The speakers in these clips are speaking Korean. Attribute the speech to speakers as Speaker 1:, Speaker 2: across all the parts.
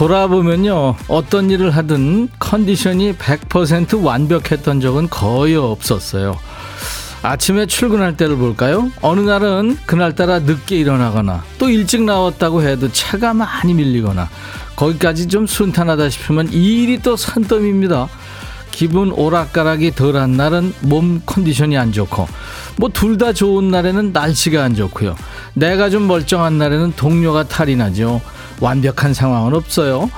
Speaker 1: 돌아보면요 어떤 일을 하든 컨디션이 100% 완벽했던 적은 거의 없었어요 아침에 출근할 때를 볼까요? 어느 날은 그날따라 늦게 일어나거나 또 일찍 나왔다고 해도 차가 많이 밀리거나 거기까지 좀 순탄하다 싶으면 일이 또 산더미입니다 기분 오락가락이 덜한 날은 몸 컨디션이 안 좋고 뭐 둘 다 좋은 날에는 날씨가 안 좋고요 내가 좀 멀쩡한 날에는 동료가 탈이 나죠 완벽한 상황은 없어요.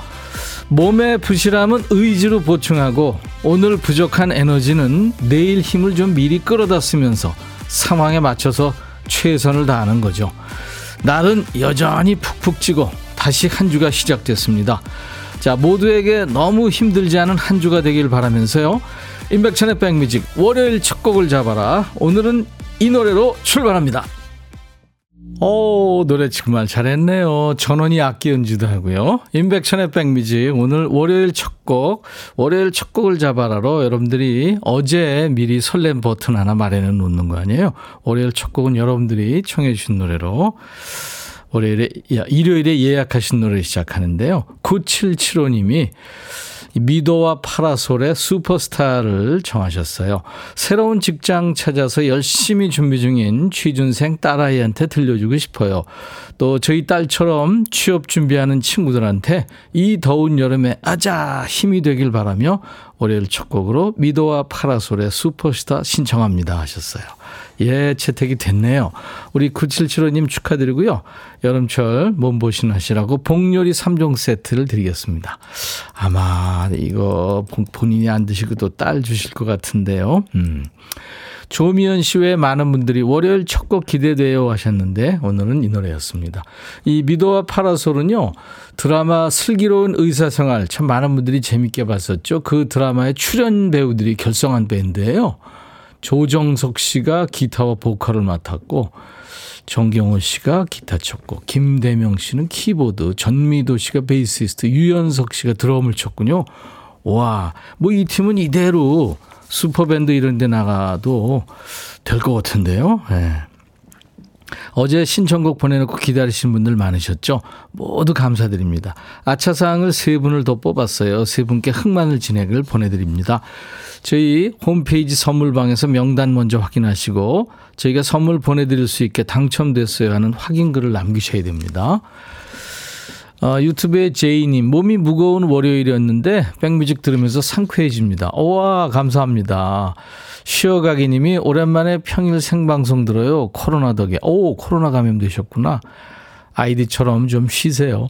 Speaker 1: 몸의 부실함은 의지로 보충하고 오늘 부족한 에너지는 내일 힘을 좀 미리 끌어다 쓰면서 상황에 맞춰서 최선을 다하는 거죠. 날은 여전히 푹푹 찌고 다시 한 주가 시작됐습니다. 자, 모두에게 너무 힘들지 않은 한 주가 되길 바라면서요. 임백천의 백뮤직 월요일 첫 곡을 잡아라. 오늘은 이 노래로 출발합니다. 오, 노래 정말 잘했네요. 전원이 악기 연주도 하고요. 임백천의 백뮤직. 오늘 월요일 첫 곡, 월요일 첫 곡을 잡아라로 여러분들이 어제 미리 설렘 버튼 하나 마련해 놓는 거 아니에요? 월요일 첫 곡은 여러분들이 청해 주신 노래로 월요일에, 일요일에 예약하신 노래 시작하는데요. 9775님이 미도와 파라솔의 슈퍼스타를 정하셨어요. 새로운 직장 찾아서 열심히 준비 중인 취준생 딸아이한테 들려주고 싶어요. 또 저희 딸처럼 취업 준비하는 친구들한테 이 더운 여름에 아자 힘이 되길 바라며 월요일 첫 곡으로 미도와 파라솔의 슈퍼스타 신청합니다 하셨어요. 예, 채택이 됐네요. 우리 9775님 축하드리고요. 여름철 몸보신 하시라고 복요리 3종 세트를 드리겠습니다. 아마 이거 본인이 안 드시고 또 딸 주실 것 같은데요. 음. 조미연 씨 외에 많은 분들이 월요일 첫 곡 기대돼요 하셨는데 오늘은 이 노래였습니다. 이 미도와 파라솔은요 드라마 슬기로운 의사생활 참 많은 분들이 재밌게 봤었죠. 그 드라마의 출연 배우들이 결성한 밴드예요. 조정석 씨가 기타와 보컬을 맡았고 정경호 씨가 기타 쳤고 김대명 씨는 키보드, 전미도 씨가 베이시스트, 유연석 씨가 드럼을 쳤군요. 와, 뭐 이 팀은 이대로 슈퍼밴드 이런 데 나가도 될 것 같은데요. 네. 어제 신청곡 보내놓고 기다리신 분들 많으셨죠? 모두 감사드립니다. 아차상을 세 분을 더 뽑았어요. 세 분께 흑마늘 진액을 보내드립니다. 저희 홈페이지 선물방에서 명단 먼저 확인하시고 저희가 선물 보내드릴 수 있게 당첨됐어요 하는 확인글을 남기셔야 됩니다. 어, 유튜브에 제이님, 몸이 무거운 월요일이었는데 백뮤직 들으면서 상쾌해집니다. 우와, 감사합니다. 쉬어가기 님이 오랜만에 평일 생방송 들어요. 코로나 덕에. 오, 코로나 감염되셨구나. 아이디처럼 좀 쉬세요.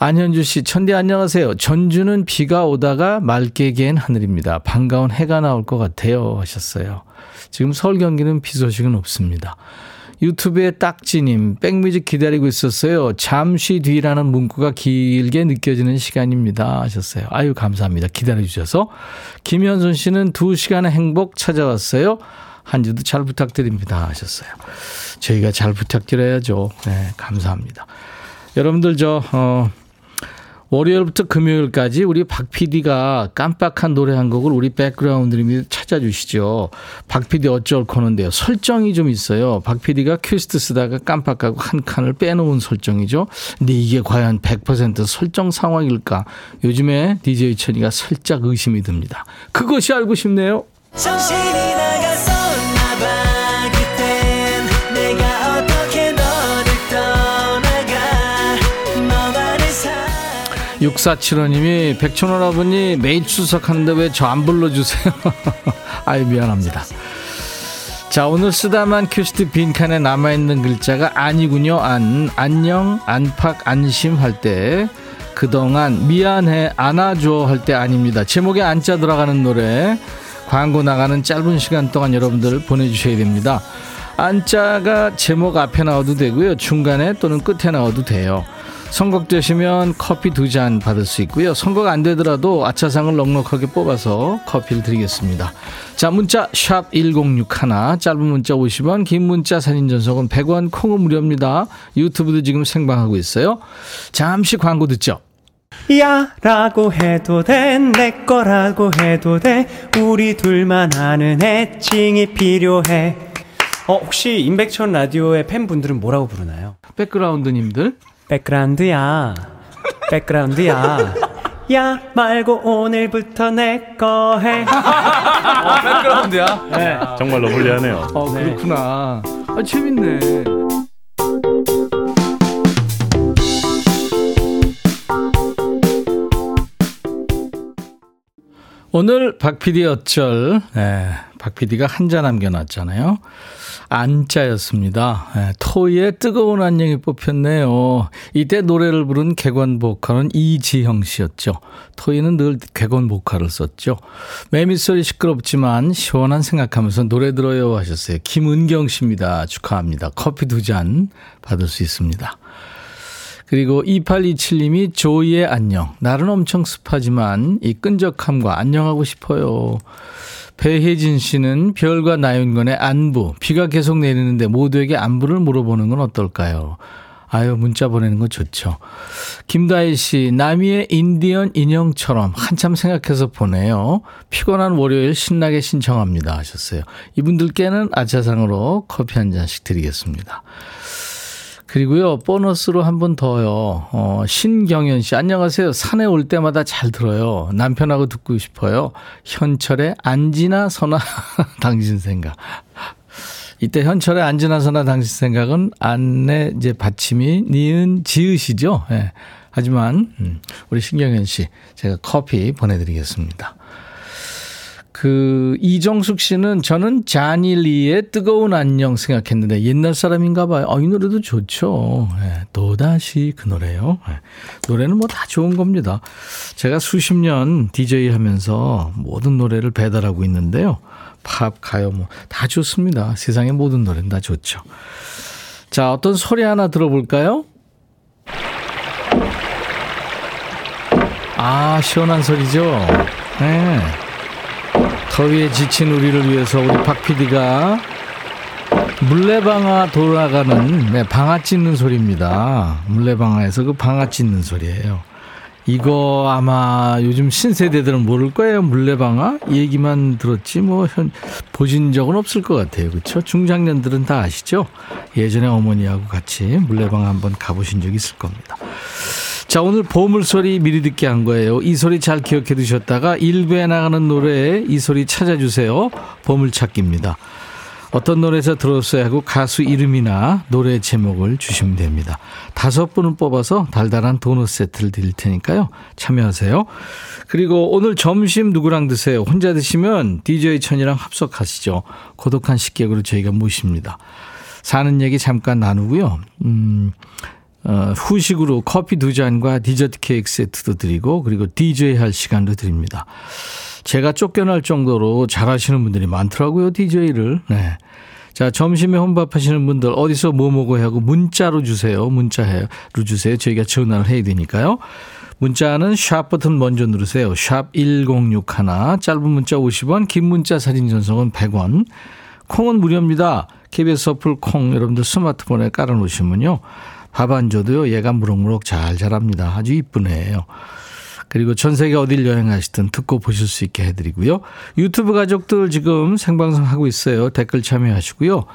Speaker 1: 안현주 씨, 천디 안녕하세요. 전주는 비가 오다가 맑게 개인 하늘입니다. 반가운 해가 나올 것 같아요. 하셨어요. 지금 서울 경기는 비 소식은 없습니다. 유튜브에 딱지님, 백뮤직 기다리고 있었어요. 잠시 뒤라는 문구가 길게 느껴지는 시간입니다. 하셨어요. 아유, 감사합니다. 기다려주셔서. 김현순 씨는 두 시간의 행복 찾아왔어요. 한 주도 잘 부탁드립니다. 하셨어요. 저희가 잘 부탁드려야죠. 네, 감사합니다. 여러분들 저, 어, 월요일부터 금요일까지 우리 박 PD가 깜빡한 노래 한 곡을 우리 백그라운드님이 찾아주시죠. 박 PD 어쩔 코너인데요. 설정이 좀 있어요. 박 PD가 큐시트 쓰다가 깜빡하고 한 칸을 빼놓은 설정이죠. 근데 이게 과연 100% 설정 상황일까? 요즘에 DJ 천이가 살짝 의심이 듭니다. 그것이 알고 싶네요. 정신이 나 6475님이 백천원 아버님 매일 출석하는데 왜 저 안 불러주세요? 아유 미안합니다. 자 오늘 쓰다만 큐시트 빈칸에 남아있는 글자가 아니군요. 안 안녕 안팎 안심할 때 그동안 미안해 안아줘 할 때 아닙니다. 제목에 안자 들어가는 노래 광고 나가는 짧은 시간 동안 여러분들 보내주셔야 됩니다. 안자가 제목 앞에 나와도 되고요. 중간에 또는 끝에 나와도 돼요. 선곡되시면 커피 두 잔 받을 수 있고요. 선곡 안 되더라도 아차상을 넉넉하게 뽑아서 커피를 드리겠습니다. 자, 문자 1061, 짧은 문자 50원, 긴 문자 사진 전송은 100원, 콩은 무료입니다. 유튜브도 지금 생방하고 있어요. 잠시 광고 듣죠.
Speaker 2: 야 라고 해도 돼 내 거라고 해도 돼 우리 둘만 아는 애칭이 필요해 어 혹시 임백천 라디오의 팬분들은 뭐라고 부르나요?
Speaker 1: 백그라운드님들
Speaker 2: 백그라운드야 백그라운드야 야 말고 오늘부터 내 거 해.
Speaker 1: 아, 백그라운드야?
Speaker 2: 네.
Speaker 3: 정말로 불리하네요.
Speaker 1: 어, 그렇구나. 아, 재밌네. 오늘 박 PD 어쩔, 네, 박 PD가 한자 남겨놨잖아요. 안자였습니다. 네, 토이의 뜨거운 안녕이 뽑혔네요. 이때 노래를 부른 객원 보컬은 이지형 씨였죠. 토이는 늘 객원 보컬을 썼죠. 매미소리 시끄럽지만 시원한 생각하면서 노래 들어요 하셨어요. 김은경 씨입니다. 축하합니다. 커피 두 잔 받을 수 있습니다. 그리고 2827님이 조이의 안녕. 날은 엄청 습하지만 이 끈적함과 안녕하고 싶어요. 배혜진 씨는 별과 나윤건의 안부. 비가 계속 내리는데 모두에게 안부를 물어보는 건 어떨까요? 아유, 문자 보내는 거 좋죠. 김다희 씨, 나미의 인디언 인형처럼 한참 생각해서 보내요. 피곤한 월요일 신나게 신청합니다. 하셨어요. 이분들께는 아차상으로 커피 한 잔씩 드리겠습니다. 그리고요, 보너스로 한번 더요. 어, 신경연 씨, 안녕하세요. 산에 올 때마다 잘 들어요. 남편하고 듣고 싶어요. 현철의 안지나 서나 당신 생각. 이때 현철의 안지나 서나 당신 생각은 안내 이제 받침이 니은 지으시죠. 예. 하지만, 음, 우리 신경연 씨, 제가 커피 보내드리겠습니다. 그 이정숙 씨는 저는 자니리의 뜨거운 안녕 생각했는데 옛날 사람인가 봐요. 어, 이 노래도 좋죠. 네, 또다시 그 노래요. 네, 노래는 뭐 다 좋은 겁니다. 제가 수십 년 DJ 하면서 모든 노래를 배달하고 있는데요. 팝, 가요 뭐 다 좋습니다. 세상의 모든 노래는 다 좋죠. 자, 어떤 소리 하나 들어볼까요? 아, 시원한 소리죠. 네. 더위에 지친 우리를 위해서 우리 박 PD가 물레방아 돌아가는 네, 방아 찢는 소리입니다. 물레방아에서 그 방아 찢는 소리예요. 이거 아마 요즘 신세대들은 모를 거예요. 물레방아 얘기만 들었지 뭐 현, 보신 적은 없을 것 같아요. 그렇죠? 중장년들은 다 아시죠? 예전에 어머니하고 같이 물레방아 한번 가보신 적 있을 겁니다. 자, 오늘 보물소리 미리 듣게 한 거예요. 이 소리 잘 기억해 두셨다가 일부에 나가는 노래에 이 소리 찾아주세요. 보물찾기입니다. 어떤 노래에서 들었어야 하고 가수 이름이나 노래 제목을 주시면 됩니다. 다섯 분을 뽑아서 달달한 도넛 세트를 드릴 테니까요. 참여하세요. 그리고 오늘 점심 누구랑 드세요? 혼자 드시면 DJ 천이랑 합석하시죠. 고독한 식객으로 저희가 모십니다. 사는 얘기 잠깐 나누고요. 음, 어, 후식으로 커피 두 잔과 디저트 케이크 세트도 드리고 그리고 DJ 할 시간도 드립니다. 제가 쫓겨날 정도로 잘하시는 분들이 많더라고요, DJ를. 네. 자, 점심에 혼밥하시는 분들 어디서 뭐 먹어야 하고 문자로 주세요. 문자로 주세요. 저희가 전화를 해야 되니까요. 문자는 샵 버튼 먼저 누르세요. 샵 1061, 짧은 문자 50원, 긴 문자 사진 전송은 100원. 콩은 무료입니다. KBS 어플 콩 여러분들 스마트폰에 깔아놓으시면요. 줘도요, 얘가 무럭무럭 잘 자랍니다. 아주 이쁜 애예요. 그리고 전 세계 어딜 여행하시든 듣고 보실 수 있게 해드리고요. 유튜브 가족들 지금 생방송 하고 있어요. 댓글 참여하시고요.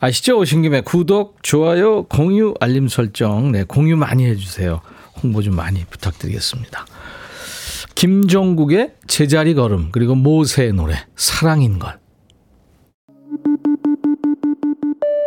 Speaker 1: 아시죠? 오신 김에 구독, 좋아요, 공유, 알림 설정, 네, 공유 많이 해주세요. 홍보 좀 많이 부탁드리겠습니다. 김종국의 제자리 걸음, 그리고 모세의 노래, 사랑인 걸.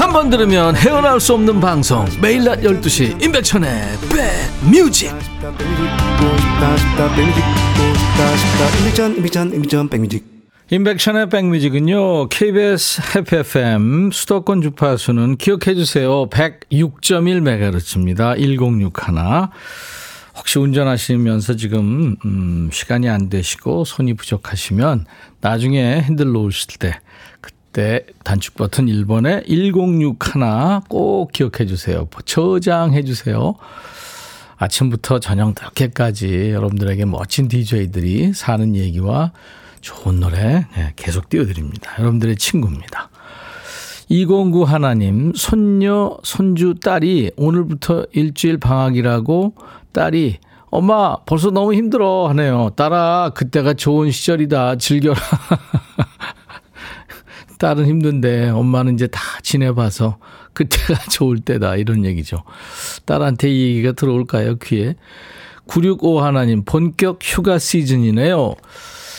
Speaker 1: 한 번 들으면 헤어나올 수 없는 방송. 매일 낮 12시 임백천의 백뮤직. 임백천의 백뮤직은요 KBS 해피 FM 수도권 주파수는 기억해 주세요. 106.1MHz입니다. 1061 혹시 운전하시면서 지금 음, 시간이 안 되시고 손이 부족하시면 나중에 핸들 놓으실 때 때 단축 버튼 1번에 106 하나 꼭 기억해 주세요. 저장해 주세요. 아침부터 저녁 늦게까지 여러분들에게 멋진 DJ들이 사는 얘기와 좋은 노래 네, 계속 띄워드립니다. 여러분들의 친구입니다. 209 하나님, 손녀, 손주, 딸이 오늘부터 일주일 방학이라고 딸이 엄마 벌써 너무 힘들어 하네요. 딸아, 그때가 좋은 시절이다. 즐겨라. 딸은 힘든데 엄마는 이제 다 지내봐서 그때가 좋을 때다 이런 얘기죠. 딸한테 이 얘기가 들어올까요 귀에? 965 하나님 본격 휴가 시즌이네요.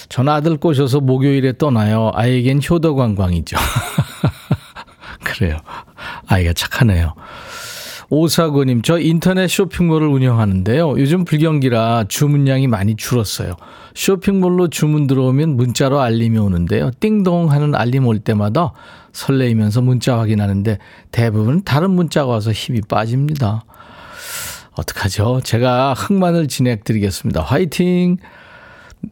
Speaker 1: 전 아들 꼬셔서 목요일에 떠나요. 아이겐 효도 관광이죠. 그래요. 아이가 착하네요. 오사구님, 저 인터넷 쇼핑몰을 운영하는데요. 요즘 불경기라 주문량이 많이 줄었어요. 쇼핑몰로 주문 들어오면 문자로 알림이 오는데요. 띵동 하는 알림 올 때마다 설레이면서 문자 확인하는데 대부분 다른 문자가 와서 힘이 빠집니다. 어떡하죠? 제가 흑만을 진행드리겠습니다. 화이팅!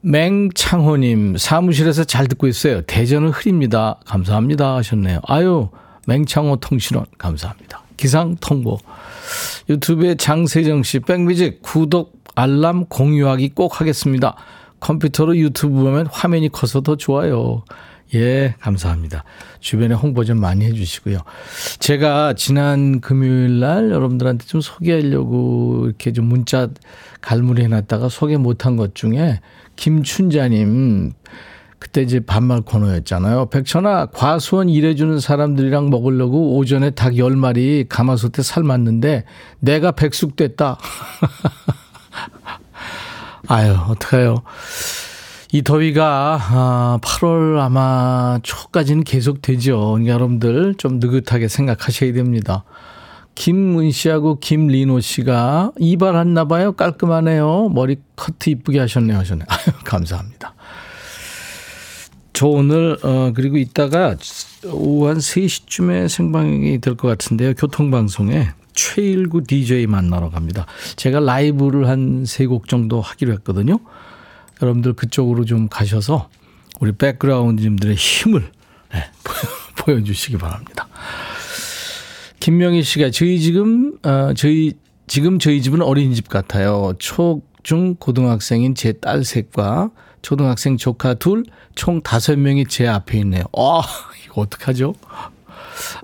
Speaker 1: 맹창호님, 사무실에서 잘 듣고 있어요. 대전은 흐립니다. 감사합니다. 하셨네요. 아유, 맹창호 통신원, 감사합니다. 기상 통보. 유튜브에 장세정 씨, 백뮤직 구독, 알람, 공유하기 꼭 하겠습니다. 컴퓨터로 유튜브 보면 화면이 커서 더 좋아요. 예, 감사합니다. 주변에 홍보 좀 많이 해주시고요. 제가 지난 금요일 날 여러분들한테 좀 소개하려고 이렇게 좀 문자 갈무리 해놨다가 소개 못한 것 중에 김춘자님, 그때 이제 반말 코너였잖아요. 백천아, 과수원 일해주는 사람들이랑 먹으려고 오전에 닭 10마리 가마솥에 삶았는데 내가 백숙 됐다. 아유, 어떡해요. 이 더위가 8월 아, 아마 초까지는 계속 되죠. 그러니까 여러분들 좀 느긋하게 생각하셔야 됩니다. 김문 씨하고 김리노 씨가 이발했나 봐요. 깔끔하네요. 머리 커트 이쁘게 하셨네요. 하셨네. 아유, 감사합니다. 저 오늘 어 그리고 이따가 오후 한 3시쯤에 생방이 될 것 같은데요. 교통방송에 최일구 DJ 만나러 갑니다. 제가 라이브를 한 세 곡 정도 하기로 했거든요. 여러분들 그쪽으로 좀 가셔서 우리 백그라운드님들의 힘을 네, 보여주시기 바랍니다. 김명희 씨가 저희 지금 어, 저희 지금 저희 집은 어린이집 같아요. 초, 중, 고등학생인 제 딸 셋과 초등학생 조카 둘, 총 다섯 명이 제 앞에 있네요. 아, 이거 어떡하죠?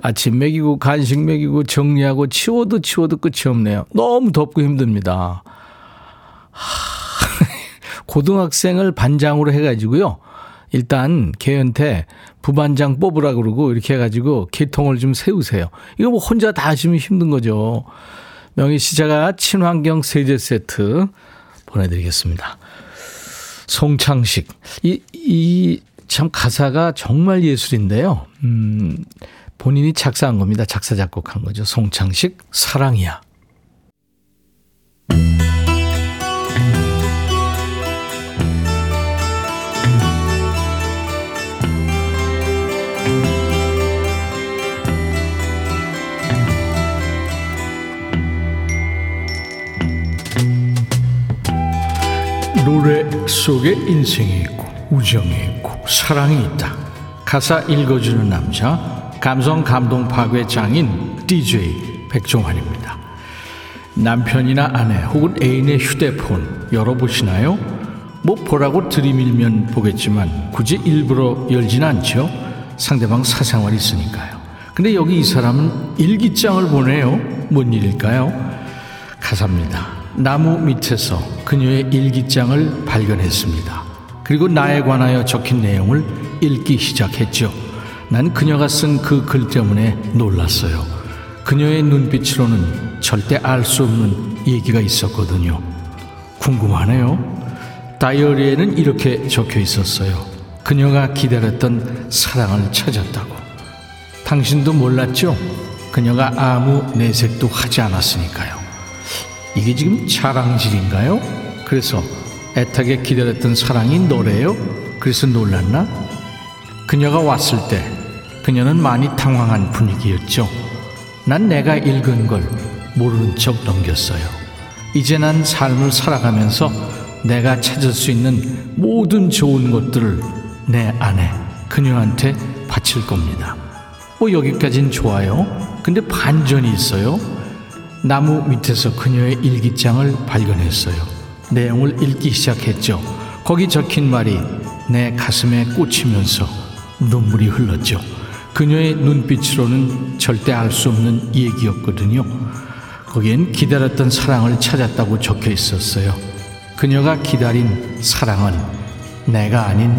Speaker 1: 아침 먹이고 간식 먹이고 정리하고 치워도 치워도 끝이 없네요. 너무 덥고 힘듭니다. 고등학생을 반장으로 해가지고요. 일단 걔한테 부반장 뽑으라 그러고 이렇게 해가지고 개통을 좀 세우세요. 이거 뭐 혼자 다 하시면 힘든 거죠. 명희 씨 제가 친환경 세제 세트 보내드리겠습니다. 송창식. 이, 이, 참 가사가 정말 예술인데요. 음, 본인이 작사한 겁니다. 작사, 작곡한 거죠. 송창식, 사랑이야. 노래 속에 인생이 있고 우정이 있고 사랑이 있다. 가사 읽어주는 남자 감성 감동 파괴 장인 DJ 백종환입니다. 남편이나 아내 혹은 애인의 휴대폰 열어보시나요? 뭐 보라고 들이밀면 보겠지만 굳이 일부러 열진 않죠. 상대방 사생활이 있으니까요. 근데 여기 이 사람은 일기장을 보내요. 뭔 일일까요? 가사입니다. 나무 밑에서 그녀의 일기장을 발견했습니다. 그리고 나에 관하여 적힌 내용을 읽기 시작했죠. 난 그녀가 쓴 그 글 때문에 놀랐어요. 그녀의 눈빛으로는 절대 알 수 없는 얘기가 있었거든요. 궁금하네요. 다이어리에는 이렇게 적혀 있었어요. 그녀가 기다렸던 사랑을 찾았다고. 당신도 몰랐죠? 그녀가 아무 내색도 하지 않았으니까요. 이게 지금 자랑질인가요? 그래서 애타게 기다렸던 사랑이 너래요? 그래서 놀랐나? 그녀가 왔을 때 그녀는 많이 당황한 분위기였죠. 난 내가 읽은 걸 모르는 척 넘겼어요. 이제 난 삶을 살아가면서 내가 찾을 수 있는 모든 좋은 것들을 내 안에 그녀한테 바칠 겁니다. 뭐 여기까진 좋아요. 근데 반전이 있어요. 나무 밑에서 그녀의 일기장을 발견했어요. 내용을 읽기 시작했죠. 거기 적힌 말이 내 가슴에 꽂히면서 눈물이 흘렀죠. 그녀의 눈빛으로는 절대 알 수 없는 얘기였거든요. 거기엔 기다렸던 사랑을 찾았다고 적혀 있었어요. 그녀가 기다린 사랑은 내가 아닌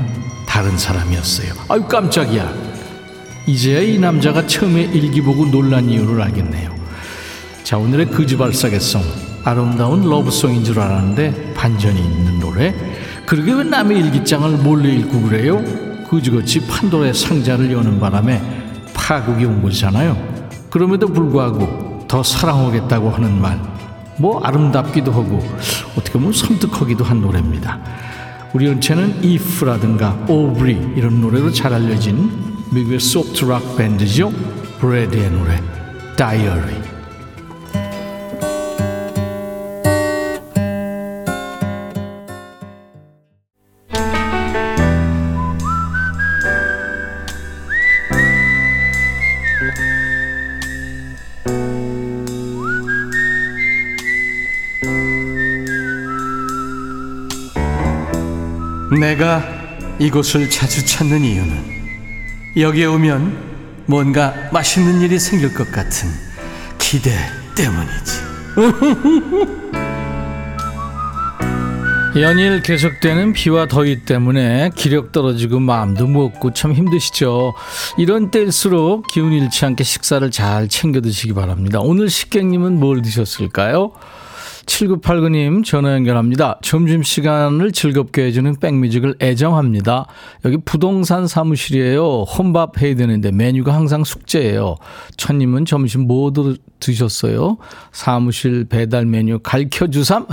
Speaker 1: 다른 사람이었어요. 아유, 깜짝이야. 이제야 이 남자가 처음에 일기 보고 놀란 이유를 알겠네요. 자, 오늘의 거지발사계송. 아름다운 러브송인 줄 알았는데 반전이 있는 노래. 그러게 왜 남의 일기장을 몰래 읽고 그래요? 그지같이 판도의 상자를 여는 바람에 파국이 온 거잖아요. 그럼에도 불구하고 더 사랑하겠다고 하는 말. 뭐 아름답기도 하고 어떻게 보면 섬뜩하기도 한 노래입니다. 우리 연체는 If라든가 Aubrey 이런 노래로 잘 알려진 미국의 소프트락 밴드죠. 브래드의 노래 Diary. 내가 이곳을 자주 찾는 이유는 여기에 오면 뭔가 맛있는 일이 생길 것 같은 기대 때문이지. 연일 계속되는 비와 더위 때문에 기력 떨어지고 마음도 무겁고 참 힘드시죠. 이런 때일수록 기운 잃지 않게 식사를 잘 챙겨 드시기 바랍니다. 오늘 식객님은 뭘 드셨을까요? 7989님 전화 연결합니다. 점심시간을 즐겁게 해주는 백뮤직을 애정합니다. 여기 부동산 사무실이에요. 혼밥 해야 되는데 메뉴가 항상 숙제예요. 천님은 점심 뭐 드셨어요? 사무실 배달 메뉴 갈켜주삼?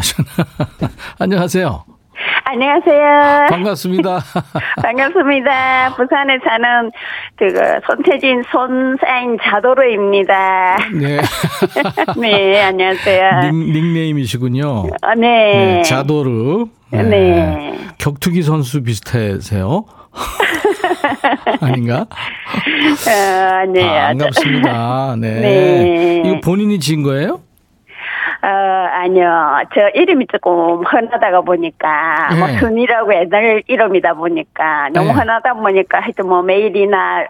Speaker 1: 안녕하세요.
Speaker 3: 안녕하세요.
Speaker 1: 반갑습니다.
Speaker 3: 반갑습니다. 부산에 사는 그 손태진 손사인 자도로입니다.
Speaker 1: 네.
Speaker 3: 네, 안녕하세요.
Speaker 1: 닉, 네임이시군요
Speaker 3: 아, 네.
Speaker 1: 네. 자도르.
Speaker 3: 네. 네.
Speaker 1: 격투기 선수 비슷하세요? 아닌가?
Speaker 3: 어, 네.
Speaker 1: 아, 반갑습니다. 네. 네. 이거 본인이 진 거예요?
Speaker 3: 어, 아니요. 저 이름이 조금 흔하다가 보니까, 뭐 네. 뭐, 순이라고 옛날 이름이다 보니까, 너무 네. 흔하다 보니까 하여튼 뭐 메일이나,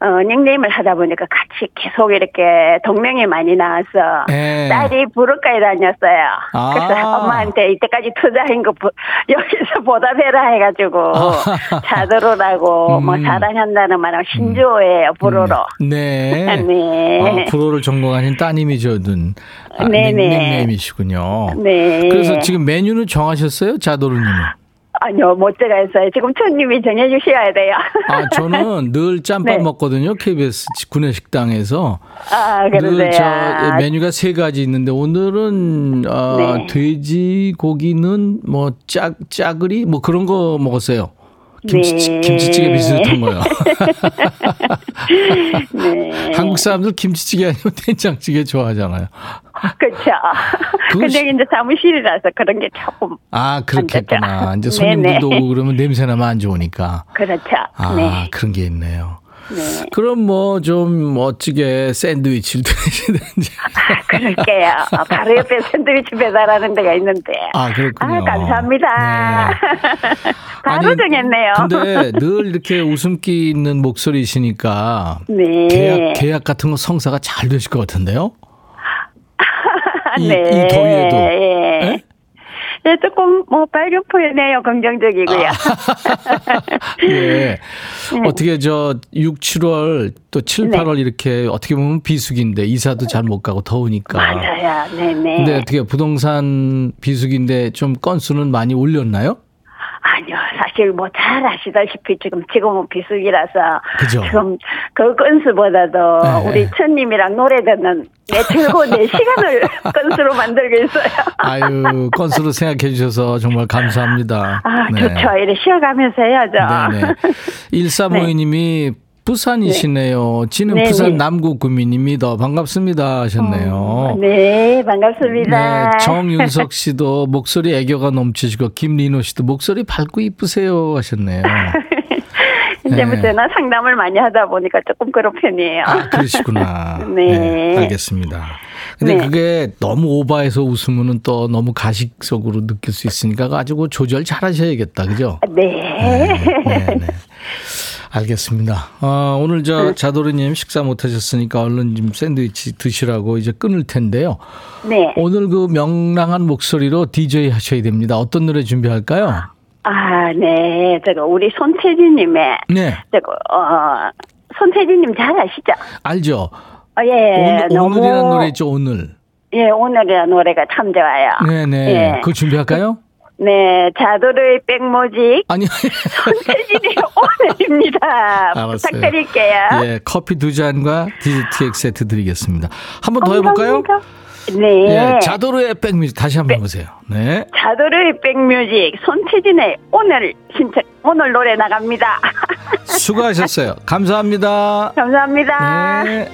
Speaker 3: 어, 닉네임을 하다 보니까 같이 계속 이렇게 동명이 많이 나와서, 네. 딸이 부르까지 다녔어요. 아. 그래서 엄마한테 이때까지 투자한 거 여기서 보답해라 해가지고, 자들으라고, 음. 뭐 사랑한다는 말은 신조어예요, 불어로.
Speaker 1: 음. 네. 네. 어, 불어를 전공하신 따님이 저든. 아, 네네. 닉네임이시군요. 네. 그래서 지금 메뉴는 정하셨어요? 자도르님은?
Speaker 3: 아니요, 못 제가 했어요. 지금 천님이 정해주셔야 돼요.
Speaker 1: 아, 저는 늘 짬밥 네. 먹거든요. KBS 구내식당에서.
Speaker 3: 아, 그러세요.
Speaker 1: 저 메뉴가 세 가지 있는데 오늘은 어, 네. 돼지고기는 뭐 짜, 짜글이 뭐 그런 거 먹었어요. 김치, 네. 김치찌개 비슷한 거요. 네. 한국 사람들 김치찌개 아니면 된장찌개 좋아하잖아요.
Speaker 3: 그렇죠. 근데 이제 사무실이라서 그런 게 조금
Speaker 1: 아 그렇겠구나. 이제 손님들도 오고 그러면 냄새 나면 안 좋으니까.
Speaker 3: 그렇죠.
Speaker 1: 아 네. 그런 게 있네요. 네. 그럼 뭐 좀 멋지게 샌드위치를 드시든지.
Speaker 3: 아, 그럴게요. 어, 바로 옆에 샌드위치 배달하는 데가 있는데.
Speaker 1: 아, 그렇군요.
Speaker 3: 아, 감사합니다. 네. 바로 아니, 정했네요.
Speaker 1: 근데 늘 이렇게 웃음기 있는 목소리시니까. 네. 계약, 계약 같은 거 성사가 잘 되실 것 같은데요? 이, 네. 이 더위에도. 예.
Speaker 3: 네? 네, 조금 뭐 발견표에네요. 긍정적이고요. 아.
Speaker 1: 예. 네. 어떻게 저 6, 7월 또 7, 8월 네. 이렇게 어떻게 보면 비수기인데 이사도 잘 못 가고 더우니까.
Speaker 3: 맞아요. 네, 네.
Speaker 1: 근데 어떻게 부동산 비수기인데 좀 건수는 많이 올렸나요?
Speaker 3: 사실 뭐 잘 아시다시피 지금 지금은 비수기라서
Speaker 1: 그죠.
Speaker 3: 지금 그 건수보다도
Speaker 1: 네.
Speaker 3: 우리 천님이랑 노래 듣는 내 즐거운 내 시간을 건수로 만들고 있어요.
Speaker 1: 아유, 건수로 생각해 주셔서 정말 감사합니다.
Speaker 3: 아,
Speaker 1: 네.
Speaker 3: 좋죠. 이래 쉬어가면서 해야죠.
Speaker 1: 네네. 1352님이 부산이시네요. 지는
Speaker 3: 네네.
Speaker 1: 부산 남구 구민입니다. 반갑습니다 하셨네요.
Speaker 3: 네, 반갑습니다.
Speaker 1: 네, 정윤석 씨도 목소리 애교가 넘치시고 김리노 씨도 목소리 밝고 이쁘세요 하셨네요.
Speaker 3: 이제부터는 상담을 많이 하다 보니까 조금 그런 편이에요.
Speaker 1: 아, 그러시구나.
Speaker 3: 네.
Speaker 1: 알겠습니다. 근데
Speaker 3: 네.
Speaker 1: 그게 너무 오버해서 웃으면은 또 너무 가식적으로 느낄 수 있으니까 가지고 조절 잘 하셔야겠다. 그죠?
Speaker 3: 네.
Speaker 1: 네, 네. 알겠습니다. 어, 오늘 저
Speaker 3: 네.
Speaker 1: 자도르님 식사 못 하셨으니까 얼른 좀 샌드위치 드시라고 이제 끊을 텐데요.
Speaker 3: 네.
Speaker 1: 오늘 그 명랑한 목소리로 DJ 하셔야 됩니다. 어떤 노래 준비할까요?
Speaker 3: 아, 네. 저거 우리 손태진님의
Speaker 1: 네,
Speaker 3: 저거 어 손태진님 잘 아시죠?
Speaker 1: 알죠?
Speaker 3: 어, 예.
Speaker 1: 오늘, 오늘이라는 노래 있죠, 오늘.
Speaker 3: 예, 오늘이라는 노래가 참 좋아요.
Speaker 1: 네네.
Speaker 3: 예.
Speaker 1: 그거 준비할까요?
Speaker 3: 네, 자도르의 백모직
Speaker 1: 아니,
Speaker 3: 손태진이 오늘입니다.
Speaker 1: 알았어요.
Speaker 3: 부탁드릴게요.
Speaker 1: 예, 커피 두 잔과 디저트 엑 세트 드리겠습니다. 한 번 더 해볼까요?
Speaker 3: 네.
Speaker 1: 예, 자도르의 백뮤직 다시 한번 해보세요. 네.
Speaker 3: 자도르의 백뮤직 손태진의 오늘 신청 오늘 노래 나갑니다.
Speaker 1: 수고하셨어요. 감사합니다.
Speaker 3: 감사합니다.
Speaker 1: 네.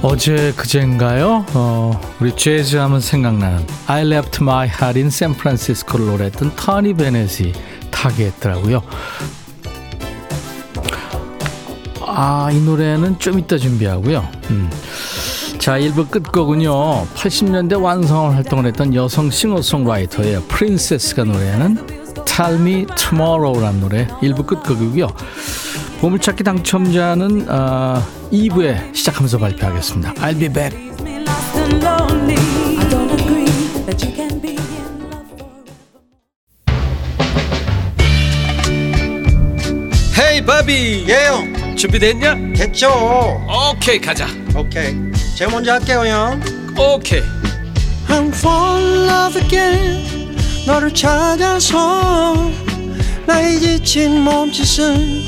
Speaker 1: 어제 그젠가요? 어, 우리 재즈 하면 생각나는 I left my heart in San Francisco를 노래했던 터니 베넷이 타계했더라고요. 아, 이 노래는 좀 이따 준비하고요. 음. 자, 1부 끝곡은요. 80년대 완성을 활동을 했던 여성 싱어송라이터예요. 프린세스가 노래하는 Tell Me Tomorrow라는 노래 1부 끝곡이고요. 보물찾기 당첨자는 어, 2부에 시작하면서 발표하겠습니다. I'll be back.
Speaker 4: 헤이 바비
Speaker 5: 예요
Speaker 4: 준비됐냐?
Speaker 5: 됐죠
Speaker 4: 오케이 가자
Speaker 5: 오케이 제가 먼저 할게요 형
Speaker 4: 오케이
Speaker 5: I'm fall in love again 너를 찾아서 나의 지친 몸짓은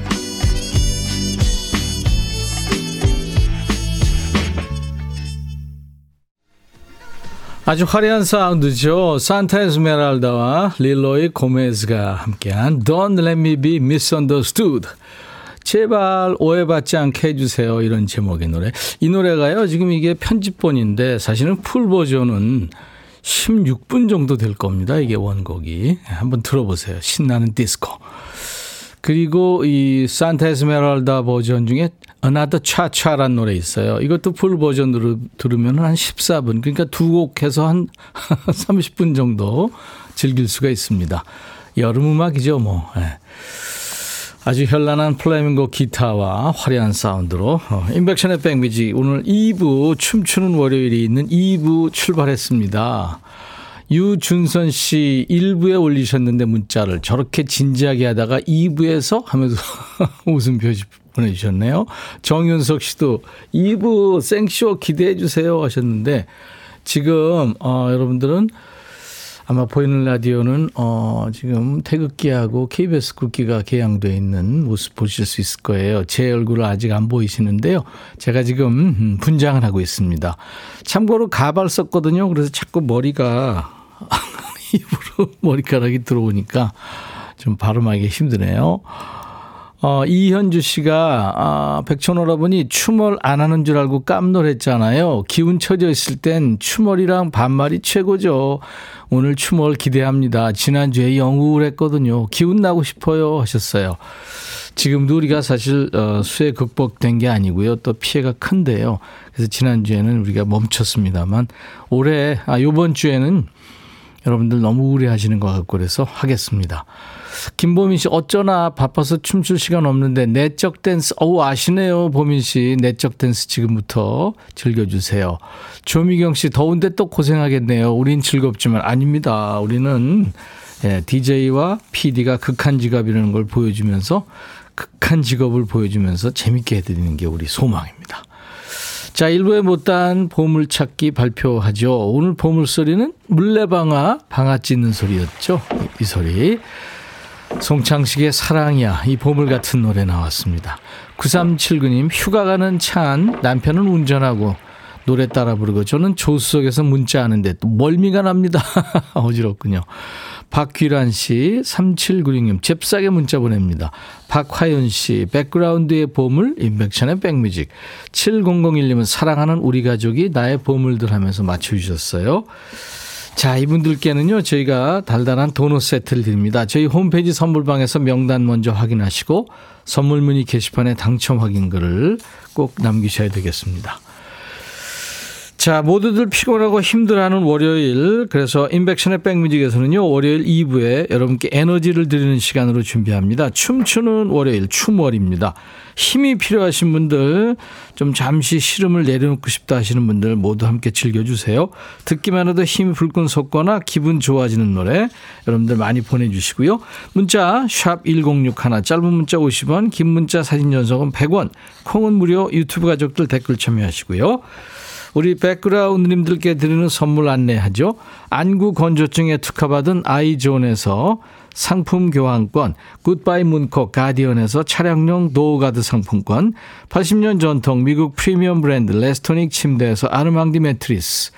Speaker 1: 아주 화려한 사운드죠. 산타 에스메랄다와 릴로이 고메즈가 함께한 Don't Let Me Be Misunderstood. 제발 오해받지 않게 해주세요. 이런 제목의 노래. 이 노래가요. 지금 이게 편집본인데 사실은 full 버전은 16분 정도 될 겁니다. 이게 원곡이. 한번 들어보세요. 신나는 디스코. 그리고 이 산타 에스메랄다 버전 중에 Another Cha-Cha라는 노래 있어요. 이것도 full 버전으로 들으면 한 14분. 그러니까 두 곡 해서 한 30분 정도 즐길 수가 있습니다. 여름 음악이죠, 뭐. 예. 아주 현란한 플레밍고 기타와 화려한 사운드로 어, 인백션의 백미지 오늘 2부 춤추는 월요일이 있는 2부 출발했습니다. 유준선 씨 1부에 올리셨는데 문자를 저렇게 진지하게 하다가 2부에서 하면서 웃음 표시 보내주셨네요. 정윤석 씨도 2부 생쇼 기대해 주세요 하셨는데 지금 어, 여러분들은 아마 보이는 라디오는 어, 지금 태극기하고 KBS 국기가 개양되어 있는 모습 보실 수 있을 거예요. 제 얼굴을 아직 안 보이시는데요. 제가 지금 음, 분장을 하고 있습니다. 참고로 가발 썼거든요. 그래서 자꾸 머리가 입으로 머리카락이 들어오니까 좀 발음하기 힘드네요. 어, 이현주 씨가, 아, 백천오라버니 춤을 안 하는 줄 알고 깜놀했잖아요. 기운 처져 있을 땐 추멀이랑 반말이 최고죠. 오늘 추멀 기대합니다. 지난주에 영국을 했거든요. 기운 나고 싶어요. 하셨어요. 지금도 우리가 사실, 어, 수해 극복된 게 아니고요. 또 피해가 큰데요. 그래서 지난주에는 우리가 멈췄습니다만, 올해, 아, 요번 주에는 여러분들 너무 우려하시는 것 같고 그래서 하겠습니다. 김보민 씨 어쩌나 바빠서 춤출 시간 없는데 내적 댄스 어우 아시네요 보민 씨 내적 댄스 지금부터 즐겨주세요. 조미경 씨 더운데 또 고생하겠네요. 우린 즐겁지만 아닙니다. 우리는 예, DJ와 PD가 극한 직업이라는 걸 보여주면서 극한 직업을 보여주면서 재밌게 해드리는 게 우리 소망입니다. 자, 일부에 못다한 보물찾기 발표하죠. 오늘 보물소리는 물레방아, 방아 찢는 소리였죠. 이, 이 소리. 송창식의 사랑이야 이 보물 같은 노래 나왔습니다. 9379님 휴가 가는 차 안 남편은 운전하고 노래 따라 부르고 저는 조수석에서 문자하는데 또 멀미가 납니다. 어지럽군요. 박귀란 씨, 3796님, 잽싸게 문자 보냅니다. 박화윤 씨, 백그라운드의 보물, 인백션의 백뮤직. 7001님은 사랑하는 우리 가족이 나의 보물들 하면서 맞춰주셨어요. 자, 이분들께는요, 저희가 달달한 도넛 세트를 드립니다. 저희 홈페이지 선물방에서 명단 먼저 확인하시고, 선물 문의 게시판에 당첨 확인 글을 꼭 남기셔야 되겠습니다. 자, 모두들 피곤하고 힘들어하는 월요일. 그래서 인백션의 백뮤직에서는요, 월요일 2부에 여러분께 에너지를 드리는 시간으로 준비합니다. 춤추는 월요일, 춤월입니다. 힘이 필요하신 분들, 좀 잠시 시름을 내려놓고 싶다 하시는 분들 모두 함께 즐겨주세요. 듣기만 해도 힘이 불끈 솟거나 기분 좋아지는 노래 여러분들 많이 보내주시고요. 문자, 샵 1061, 짧은 문자 50원, 긴 문자 사진 전송은 100원, 콩은 무료 유튜브 가족들 댓글 참여하시고요. 우리 백그라운드님들께 드리는 선물 안내하죠. 안구 건조증에 특허받은 아이존에서 상품 교환권, 굿바이 문콕 가디언에서 차량용 door guard 상품권, 80년 전통 미국 프리미엄 브랜드 레스토닉 침대에서 아르망디 매트리스,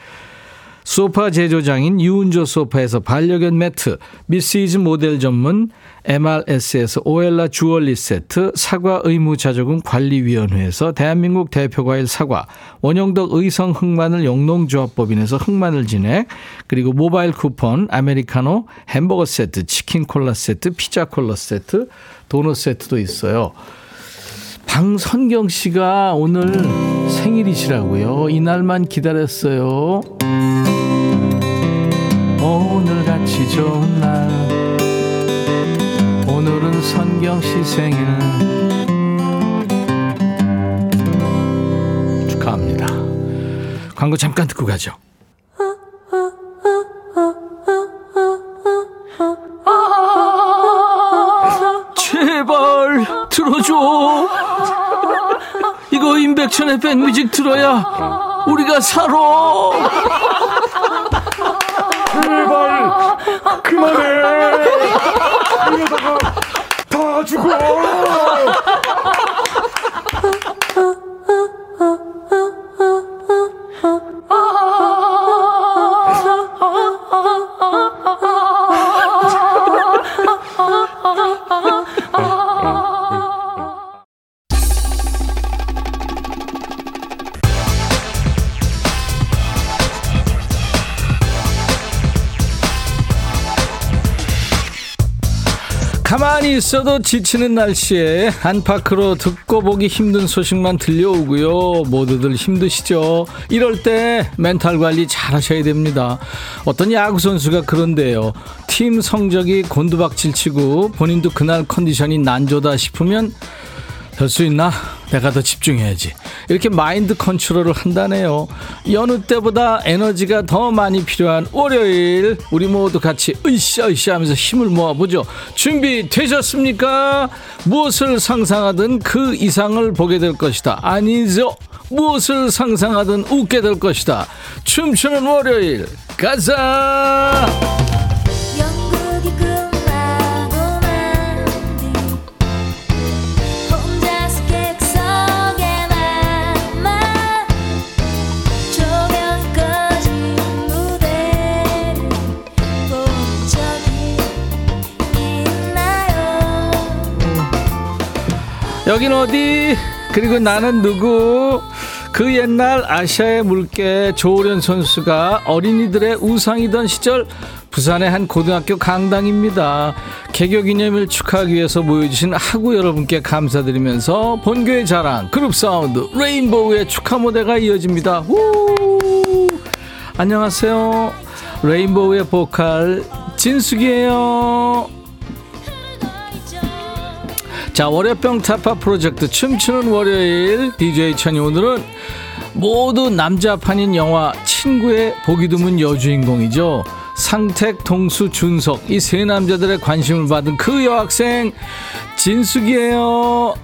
Speaker 1: 소파 제조장인 유운조 소파에서 반려견 매트, 미시즈 모델 전문 MRS에서 오엘라 주얼리 세트, 사과 의무 자조금 관리위원회에서 대한민국 대표 과일 사과, 원형덕 의성 흑마늘 영농조합법인에서 흑마늘 진액, 그리고 모바일 쿠폰, 아메리카노, 햄버거 세트, 치킨 콜라 세트, 피자 콜라 세트, 도넛 세트도 있어요. 방선경 씨가 오늘 생일이시라고요. 이날만 기다렸어요. 오늘같이 좋은 날 오늘은 선경 씨 생일 축하합니다. 광고 잠깐 듣고 가죠. 제발 들어줘. 이거 임백천의 백뮤직 들어야 우리가 살아.
Speaker 2: 그만해. 이러다가 다 죽어.
Speaker 1: 가만히 있어도 지치는 날씨에 안팎으로 듣고 보기 힘든 소식만 들려오고요. 모두들 힘드시죠? 이럴 때 멘탈 관리 잘 하셔야 됩니다. 어떤 야구선수가 그런데요. 팀 성적이 곤두박질 치고 본인도 그날 컨디션이 난조다 싶으면 될 수 있나? 내가 더 집중해야지. 이렇게 마인드 컨트롤을 한다네요. 여느 때보다 에너지가 더 많이 필요한 월요일, 우리 모두 같이 으쌰, 으쌰 하면서 힘을 모아보죠. 준비 되셨습니까? 무엇을 상상하든 그 이상을 보게 될 것이다. 아니죠. 무엇을 상상하든 웃게 될 것이다. 춤추는 월요일, 가자! 여긴 어디? 그리고 나는 누구? 그 옛날 아시아의 물개 조오련 선수가 어린이들의 우상이던 시절 부산의 한 고등학교 강당입니다. 개교 기념일 축하하기 위해서 모여주신 학우 여러분께 감사드리면서 본교의 자랑 그룹 사운드 레인보우의 축하 무대가 이어집니다. 우! 안녕하세요. 레인보우의 보컬 진숙이에요. 자, 월요병 타파 프로젝트 춤추는 월요일 DJ 천이 오늘은 모두 남자판인 영화 친구의 보기 드문 여주인공이죠. 상택, 동수, 준석 이 세 남자들의 관심을 받은 그 여학생 진숙이에요.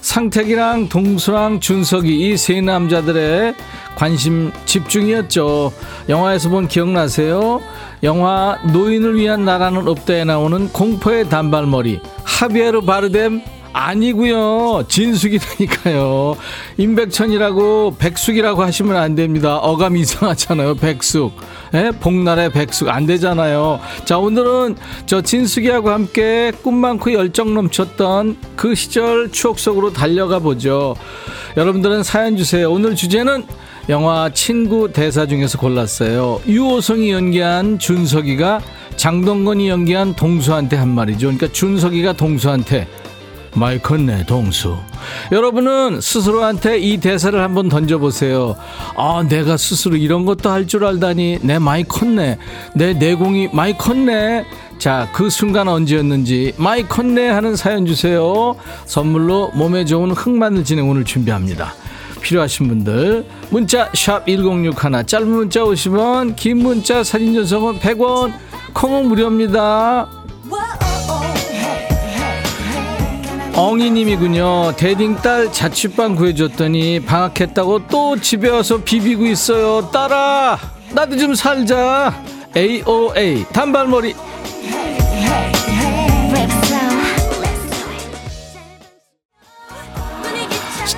Speaker 1: 상택이랑 동수랑 준석이 이 세 남자들의 관심 집중이었죠. 영화에서 본 기억나세요? 영화 노인을 위한 나라는 없다에 나오는 공포의 단발머리 하비에르 바르뎀 아니고요. 진숙이라니까요. 임백천이라고 백숙이라고 하시면 안 됩니다. 어감 이상하잖아요. 백숙. 예? 복날의 백숙. 안 되잖아요. 자 오늘은 저 진숙이하고 함께 꿈 많고 열정 넘쳤던 그 시절 추억 속으로 달려가 보죠. 여러분들은 사연 주세요. 오늘 주제는 영화 친구 대사 중에서 골랐어요. 유호성이 연기한 준석이가 장동건이 연기한 동수한테 한 말이죠. 그러니까 준석이가 동수한테 마이 컸네 동수. 여러분은 스스로한테 이 대사를 한번 던져보세요. 아 내가 스스로 이런 것도 할 줄 알다니. 내 마이 컸네. 내 내공이 마이 컸네. 자 그 순간 언제였는지 마이 컸네 하는 사연 주세요. 선물로 몸에 좋은 흑마늘 진액 오늘 준비합니다. 필요하신 분들 문자 샵1061 짧은 문자 50원 긴 문자 사진 전송은 100원. 콩은 무료입니다 엉이님이군요. 대딩딸 자취방 구해줬더니 방학했다고 또 집에 와서 비비고 있어요. 딸아, 나도 좀 살자. AOA 단발머리.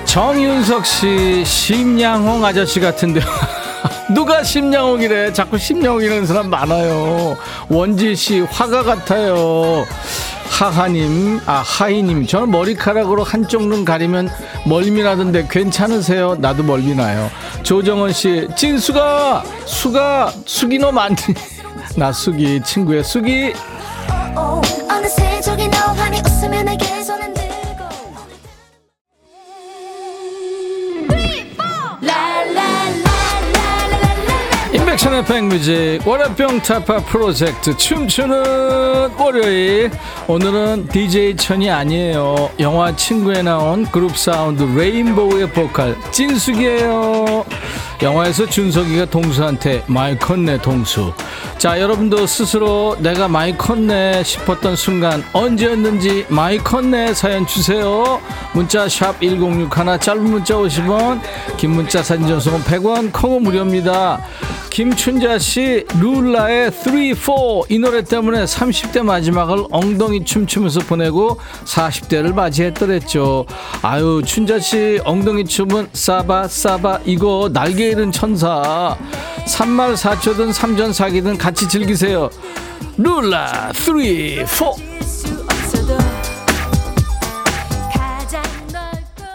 Speaker 1: 정윤석 씨, 심양홍 아저씨 같은데요. 누가 심양홍이래? 자꾸 심양홍이라는 사람 많아요. 원지 씨, 화가 같아요. 하하님, 아, 하이님, 저는 머리카락으로 한쪽 눈 가리면 멀미나던데 괜찮으세요? 나도 멀미나요. 조정원 씨, 찐수가, 수가, 수기 너 많니? 나 수기, 친구의 수기. 인백션의 백뮤직 월요병 타파 프로젝트 춤추는 월요일. 오늘은 DJ 천이 아니에요. 영화 친구에 나온 그룹 사운드 레인보우의 보컬 찐숙이에요 영화에서 준석이가 동수한테 많이 컸네 동수. 자 여러분도 스스로 내가 많이 컸네 싶었던 순간 언제였는지 많이 컸네 사연 주세요. 문자 샵 1061 짧은 문자 50원 긴 문자 사진 전송은 100원 콩은 무료입니다. 김춘자 씨 룰라의 3, 4이 노래 때문에 30대 마지막을 엉덩이 춤추면서 보내고 40대를 맞이했더랬죠. 아유 춘자 씨 엉덩이 춤은 싸바 싸바 이거 날개 잃은 천사. 산말 사초든 삼전사기든 같이 즐기세요. 룰라 3,
Speaker 6: 4수 없어도 가장 넓고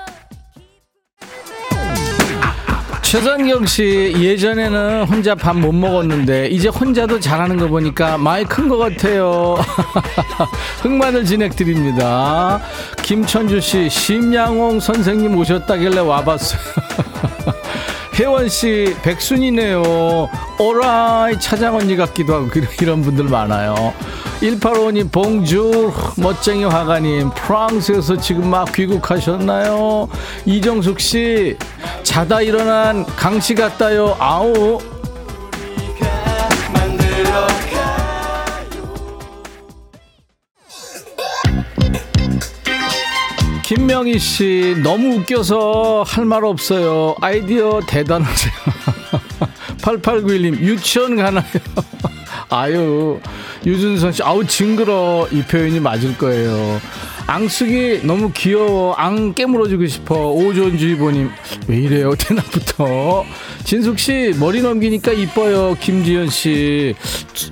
Speaker 1: 최선경 씨 예전에는 혼자 밥 못 먹었는데 이제 혼자도 잘하는 거 보니까 많이 큰 것 같아요. 흑마늘 진행 드립니다. 김천주 씨 심양홍 선생님 오셨다길래 와봤어요. 혜원 씨 백순이네요. 오라이 차장 언니 같기도 하고 이런- 분들 많아요. 1855님 봉주 멋쟁이 화가님 프랑스에서 지금 막 귀국하셨나요? 이정숙 씨 자다 일어난 강씨 같다요. 아우 김명희 씨 너무 웃겨서 할 말 없어요. 아이디어 대단하세요. 8891님 유치원 가나요? 아유 유준선 씨 아우 징그러 이 표현이 맞을 거예요. 앙숙이 너무 귀여워 앙 깨물어주고 싶어 오존주의보님 왜 이래요 대낮부터 진숙 씨 머리 넘기니까 이뻐요 김지현 씨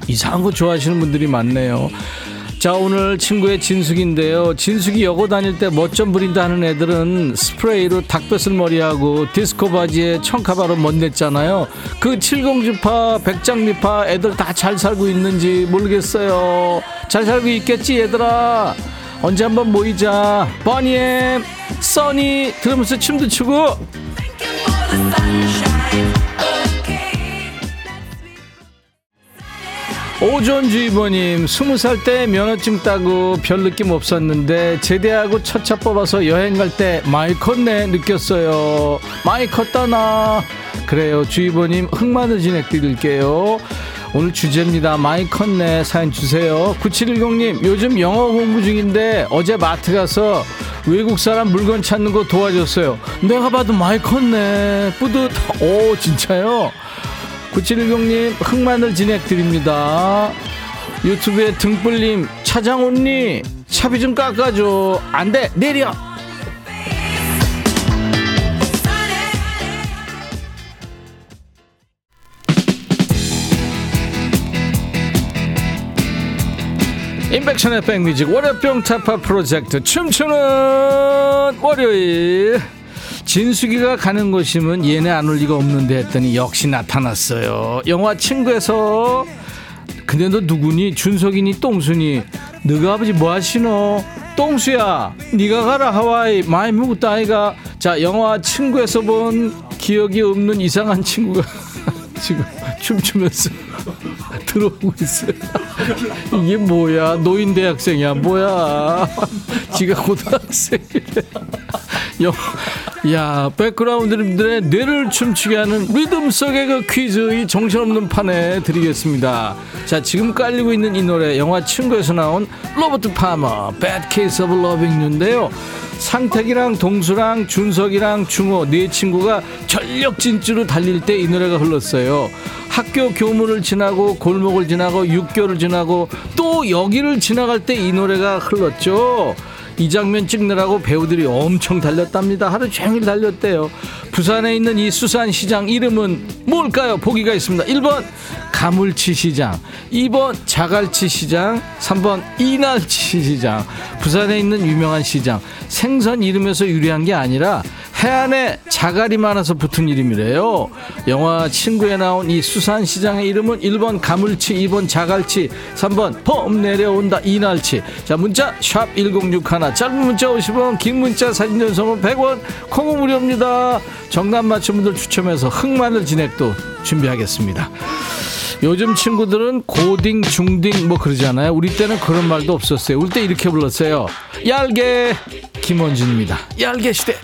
Speaker 1: 이상한 거 좋아하시는 분들이 많네요. 자 오늘 친구의 진숙인데요. 진숙이 여고 다닐 때 멋 좀 부린다 하는 애들은 스프레이로 닭뼈슬 머리하고 디스코 바지에 청카바로 멋냈잖아요. 그 칠공주파 백장미파 애들 다 잘 살고 있는지 모르겠어요. 잘 살고 있겠지 얘들아? 언제 한번 모이자. 버니엠 써니 들으면서 춤도 추고 오존주의보님, 스무 살 때 면허증 따고 별 느낌 없었는데, 제대하고 첫차 뽑아서 여행 갈 때 많이 컸네 느꼈어요. 많이 컸다 나. 그래요, 주의보님, 흑마늘 진행드릴게요. 오늘 주제입니다. 많이 컸네. 사연 주세요. 9710님, 요즘 영어 공부 중인데, 어제 마트 가서 외국 사람 물건 찾는 거 도와줬어요. 내가 봐도 많이 컸네. 뿌듯. 오, 진짜요? 9710님 흑마늘 진행 드립니다. 유튜브에 등불님 차장훈님 차비 좀 깎아줘. 안돼 내려. 인백션의 백뮤직 월요병 타파 프로젝트 춤추는 월요일 진숙이가 가는 곳이면 얘네 안 올 리가 없는데 했더니 역시 나타났어요. 영화 친구에서. 근데 너 누구니? 준석이니? 똥순이? 너가 아버지 뭐 하시노? 똥수야 네가 가라 하와이. 많이 묵었다 아이가. 자 영화 친구에서 본 기억이 없는 이상한 친구가 지금 춤추면서 들어오고 있어요. 이게 뭐야? 노인 대학생이야? 뭐야? 지가 고등학생이래. 영, 야 백그라운드님들의 뇌를 춤추게 하는 리듬 속의 그 퀴즈 이 정신없는 판에 드리겠습니다. 자 지금 깔리고 있는 이 노래 영화 친구에서 나온 로버트 파머 Bad Case of Loving You인데요. 상택이랑 동수랑 준석이랑 중호 네 친구가 전력 진주로 달릴 때 이 노래가 흘렀어요. 학교 교문을 지나고 골목을 지나고 육교를 지나고 또 여기를 지나갈 때 이 노래가 흘렀죠 이 장면 찍느라고 배우들이 엄청 달렸답니다. 하루 종일 달렸대요. 부산에 있는 이 수산시장 이름은 뭘까요? 보기가 있습니다. 1번 가물치 시장, 2번 자갈치 시장, 3번 이날치 시장. 부산에 있는 유명한 시장. 생선 이름에서 유래한 게 아니라 해안에 자갈이 많아서 붙은 이름이래요. 영화 친구에 나온 이 수산시장의 이름은 1번 가물치, 2번 자갈치, 3번 봄 내려온다 이날치. 자 문자 샵 1061, 짧은 문자 50원, 긴 문자 사진 전송은 100원, 콩은 무료입니다. 정답 맞춘 분들 추첨해서 흑마늘 진액도 준비하겠습니다. 요즘 친구들은 고딩, 중딩 뭐 그러잖아요. 우리 때는 그런 말도 없었어요. 우리 때 이렇게 불렀어요. 얄개 김원준입니다. 얄개 시대.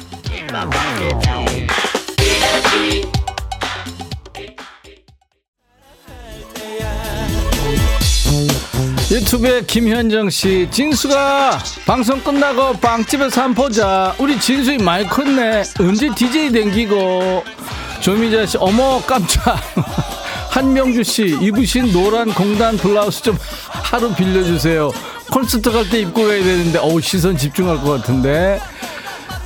Speaker 1: 유튜브에 김현정 씨, 진수가 방송 끝나고 빵집에서 한 보자. 우리 진수이 많이 컸네. 언제 DJ 댕기고. 조미자 씨, 어머 깜짝. 한명주 씨, 입으신 노란 공단 블라우스 좀 하루 빌려주세요. 콘서트 갈 때 입고 가야 되는데, 어우 시선 집중할 것 같은데.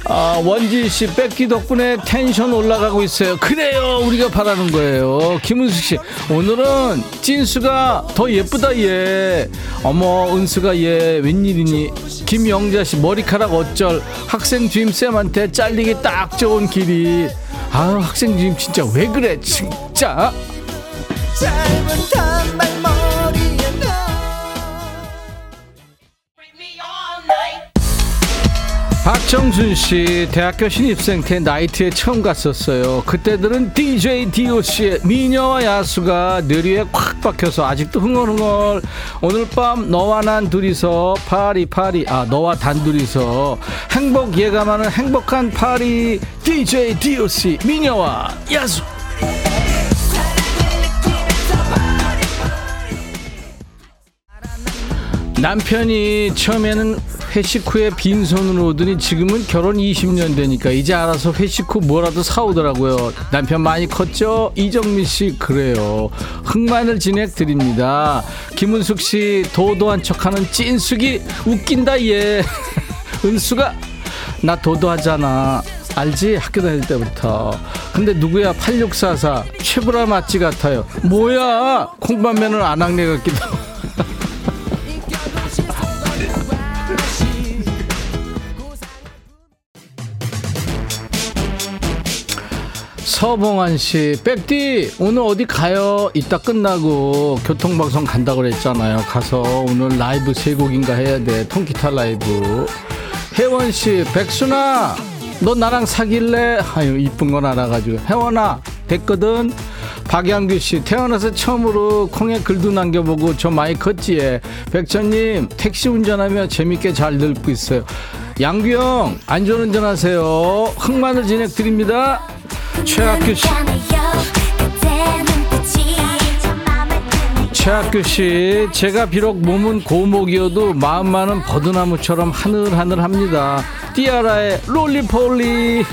Speaker 1: 아, 원지 씨 뺏기 덕분에 텐션 올라가고 있어요. 그래요. 우리가 바라는 거예요. 김은숙 씨, 오늘은 찐수가 더 예쁘다, 얘. 어머, 은수가 얘, 웬일이니. 김영자 씨, 머리카락 어쩔. 학생 주임쌤한테 잘리기 딱 좋은 길이. 아, 학생 주임 진짜 왜 그래, 진짜. 박정순 씨 대학교 신입생 때 나이트에 처음 갔었어요. 그때들은 DJ DOC의 미녀와 야수가 뇌리에 콱 박혀서 아직도 흥얼흥얼. 오늘 밤 너와 난 둘이서 파리 파리 아 너와 단둘이서 행복 예감하는 행복한 파리 DJ DOC 미녀와 야수. 남편이 처음에는 회식 후에 빈손으로 오더니 지금은 결혼 20년 되니까 이제 알아서 회식 후 뭐라도 사오더라고요. 남편 많이 컸죠? 이정민 씨 그래요. 흑마늘 진액 드립니다. 김은숙 씨 도도한 척하는 찐숙이 웃긴다 얘. 은수가 나 도도하잖아. 알지? 학교 다닐 때부터. 근데 누구야? 8644. 최불암 맞지 같아요. 뭐야? 콩밥면은 안학내 같기도 하고. 서봉환 씨, 백디 오늘 어디 가요? 이따 끝나고 교통방송 간다고 그랬잖아요. 가서 오늘 라이브 세 곡인가 해야 돼. 통기타 라이브. 혜원 씨, 백순아, 너 나랑 사귈래? 아유 이쁜 건 알아가지고 혜원아 됐거든. 박양규 씨, 태어나서 처음으로 콩에 글도 남겨보고 저 많이 컸지에. 백천님, 택시 운전하며 재밌게 잘 듣고 있어요. 양규 형, 안전운전 하세요. 흑마늘 진행 드립니다. 최학규 씨. 최학규 씨, 제가 비록 몸은 고목이어도 마음만은 버드나무처럼 하늘하늘합니다. 띠아라의 롤리폴리.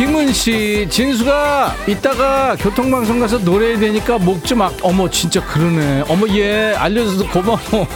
Speaker 1: 김은 씨, 진수가 이따가 교통방송 가서 노래해야 되니까 목좀 악, 어머, 진짜 그러네. 어머, 얘, 알려줘서 고마워.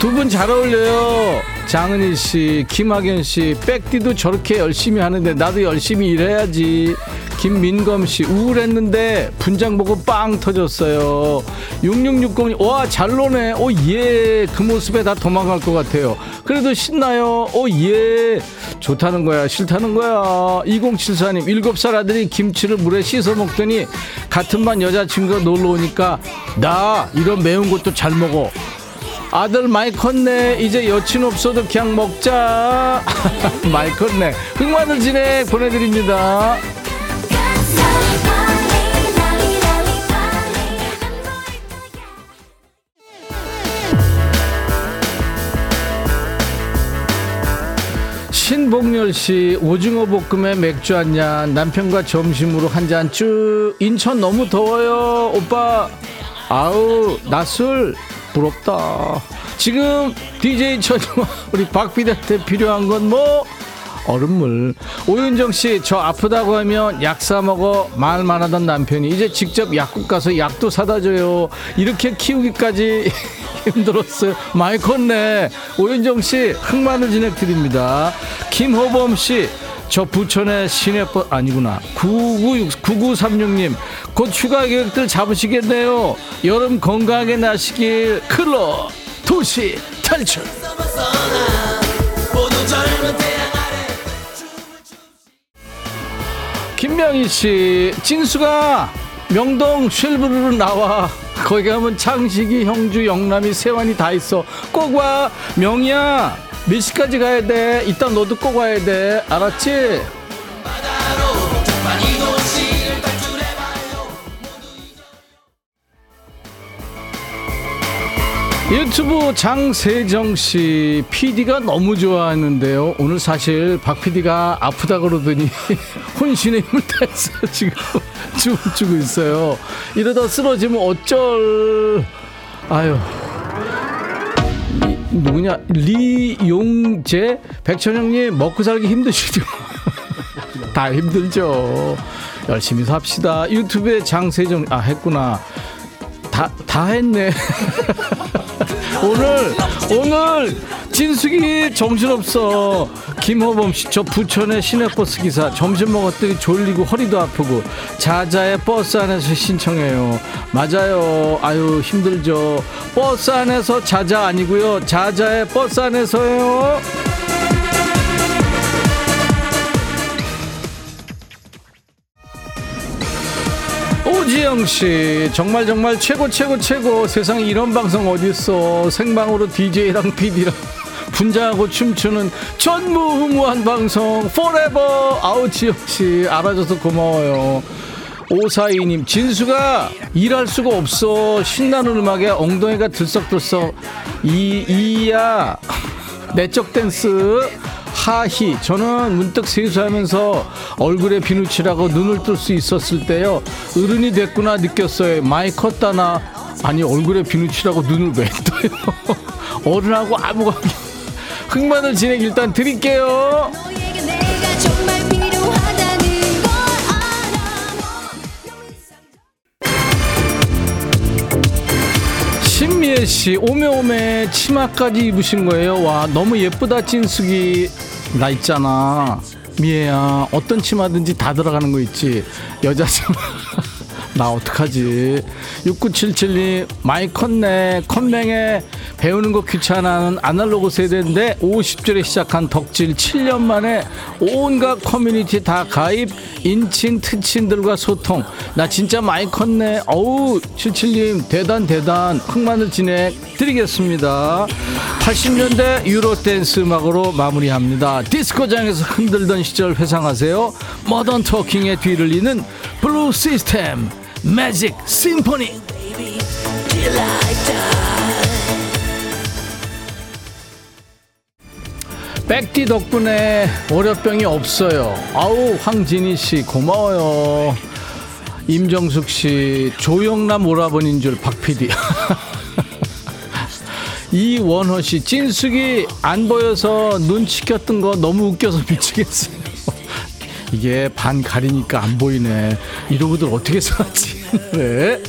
Speaker 1: 두 분 잘 어울려요. 장은희 씨, 김학연 씨, 백디도 저렇게 열심히 하는데 나도 열심히 일해야지. 김민검 씨, 우울했는데 분장 보고 빵 터졌어요. 6660님, 와, 잘 노네. 오, 예. 그 모습에 다 도망갈 것 같아요. 그래도 신나요. 오, 예. 좋다는 거야, 싫다는 거야. 2074님, 7살 아들이 김치를 물에 씻어 먹더니 같은 반 여자친구가 놀러 오니까 나 이런 매운 것도 잘 먹어. 아들 많이 컸네. 이제 여친 없어도 그냥 먹자. 많이 컸네. 흑마늘 진행 보내드립니다. 신복열 씨 오징어 볶음에 맥주 한 잔 남편과 점심으로 한 잔 쭉 인천 너무 더워요. 오빠 아우 낮술 부럽다. 지금 DJ 천이와 우리 박비한테 필요한 건 뭐 얼음물 오윤정 씨 저 아프다고 하면 약 사 먹어 말만 하던 남편이 이제 직접 약국 가서 약도 사다 줘요 이렇게 키우기까지 힘들었어요 많이 컸네 오윤정 씨 흑마늘 진행 드립니다 김호범 씨 저 부천의 시내버 아니구나 99, 9936님 곧 휴가 계획들 잡으시겠네요 여름 건강하게 나시길 클럽 도시 탈출 김명희 씨, 진수가 명동 쉘브르로 나와. 거기 가면 창식이, 형주, 영남이, 세환이 다 있어. 꼭 와. 명희야, 몇 시까지 가야 돼? 이따 너도 꼭 와야 돼. 알았지? 유튜브 장세정 씨, PD가 너무 좋아하는데요. 오늘 사실 박 PD가 아프다 그러더니 혼신의 힘을 다해서 지금 춤을 추고 있어요. 이러다 쓰러지면 어쩔. 아유. 이, 누구냐? 리용재? 백천영님, 먹고 살기 힘드시죠? 다 힘들죠. 열심히 삽시다. 유튜브에 장세정, 아, 했구나. 다, 다 했네. 오늘, 오늘, 진숙이 정신없어. 김호범 씨, 저 부천의 시내버스 기사. 점심 먹었더니 졸리고 허리도 아프고. 자자의 버스 안에서 신청해요. 맞아요. 아유, 힘들죠. 버스 안에서 자자 아니고요. 자자의 버스 안에서요. 오지영 씨 정말 정말 최고 최고 최고. 세상에 이런 방송 어디 있어. 생방으로 DJ랑 PD랑 분장하고 춤추는 전무후무한 방송. forever 아우 지영 씨 알아줘서 고마워요. 오사이님 진수가 일할 수가 없어. 신나는 음악에 엉덩이가 들썩들썩. 이 이야. 내적 댄스 하희 저는 문득 세수하면서 얼굴에 비누칠하고 눈을 뜰 수 있었을 때요. 어른이 됐구나 느꼈어요. 많이 컸다 나. 아니 얼굴에 비누칠하고 눈을 왜 떠요? 어른하고 아무 관계. 흑마늘 진행 일단 드릴게요 신미애 씨 오메오메 치마까지 입으신 거예요? 와 너무 예쁘다 찐숙이. 나 있잖아. 미애야 어떤 치마든지 다 들어가는 거 있지? 여자 치마 나 어떡하지? 6977님 많이 컸네 컴맹에 배우는 거 귀찮아하는 아날로그 세대인데 50줄에 시작한 덕질 7년 만에 온갖 커뮤니티 다 가입 인친 트친들과 소통. 나 진짜 많이 컸네. 어우 77님 대단 대단. 흑마늘 진액 드리겠습니다. 80년대 유로 댄스 음악으로 마무리합니다. 디스코장에서 흔들던 시절 회상하세요. Modern Talking의 뒤를 잇는 Blue System Magic Symphony 백디 덕분에 월요병이 없어요. 아우 황진희 씨 고마워요. 임정숙 씨 조영남 오라버니인 줄 박PD. 이원호 씨 찐숙이 안 보여서 눈 치켜떴던 거 너무 웃겨서 미치겠어요. 이게 반 가리니까 안 보이네. 이러고들 어떻게 살았지? 네.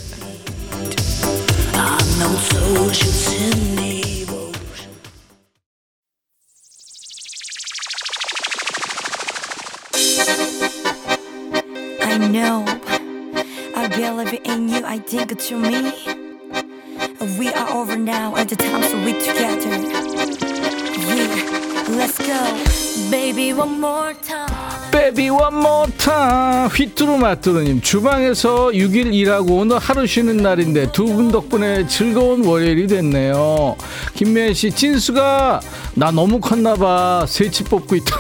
Speaker 6: Baby one more time
Speaker 1: 휘뚜루마뚜루님 주방에서 6일 일하고 오늘 하루 쉬는 날인데 두 분 덕분에 즐거운 월요일이 됐네요. 김미애씨 찐수가 나 너무 컸나봐. 새치 뽑고 있다.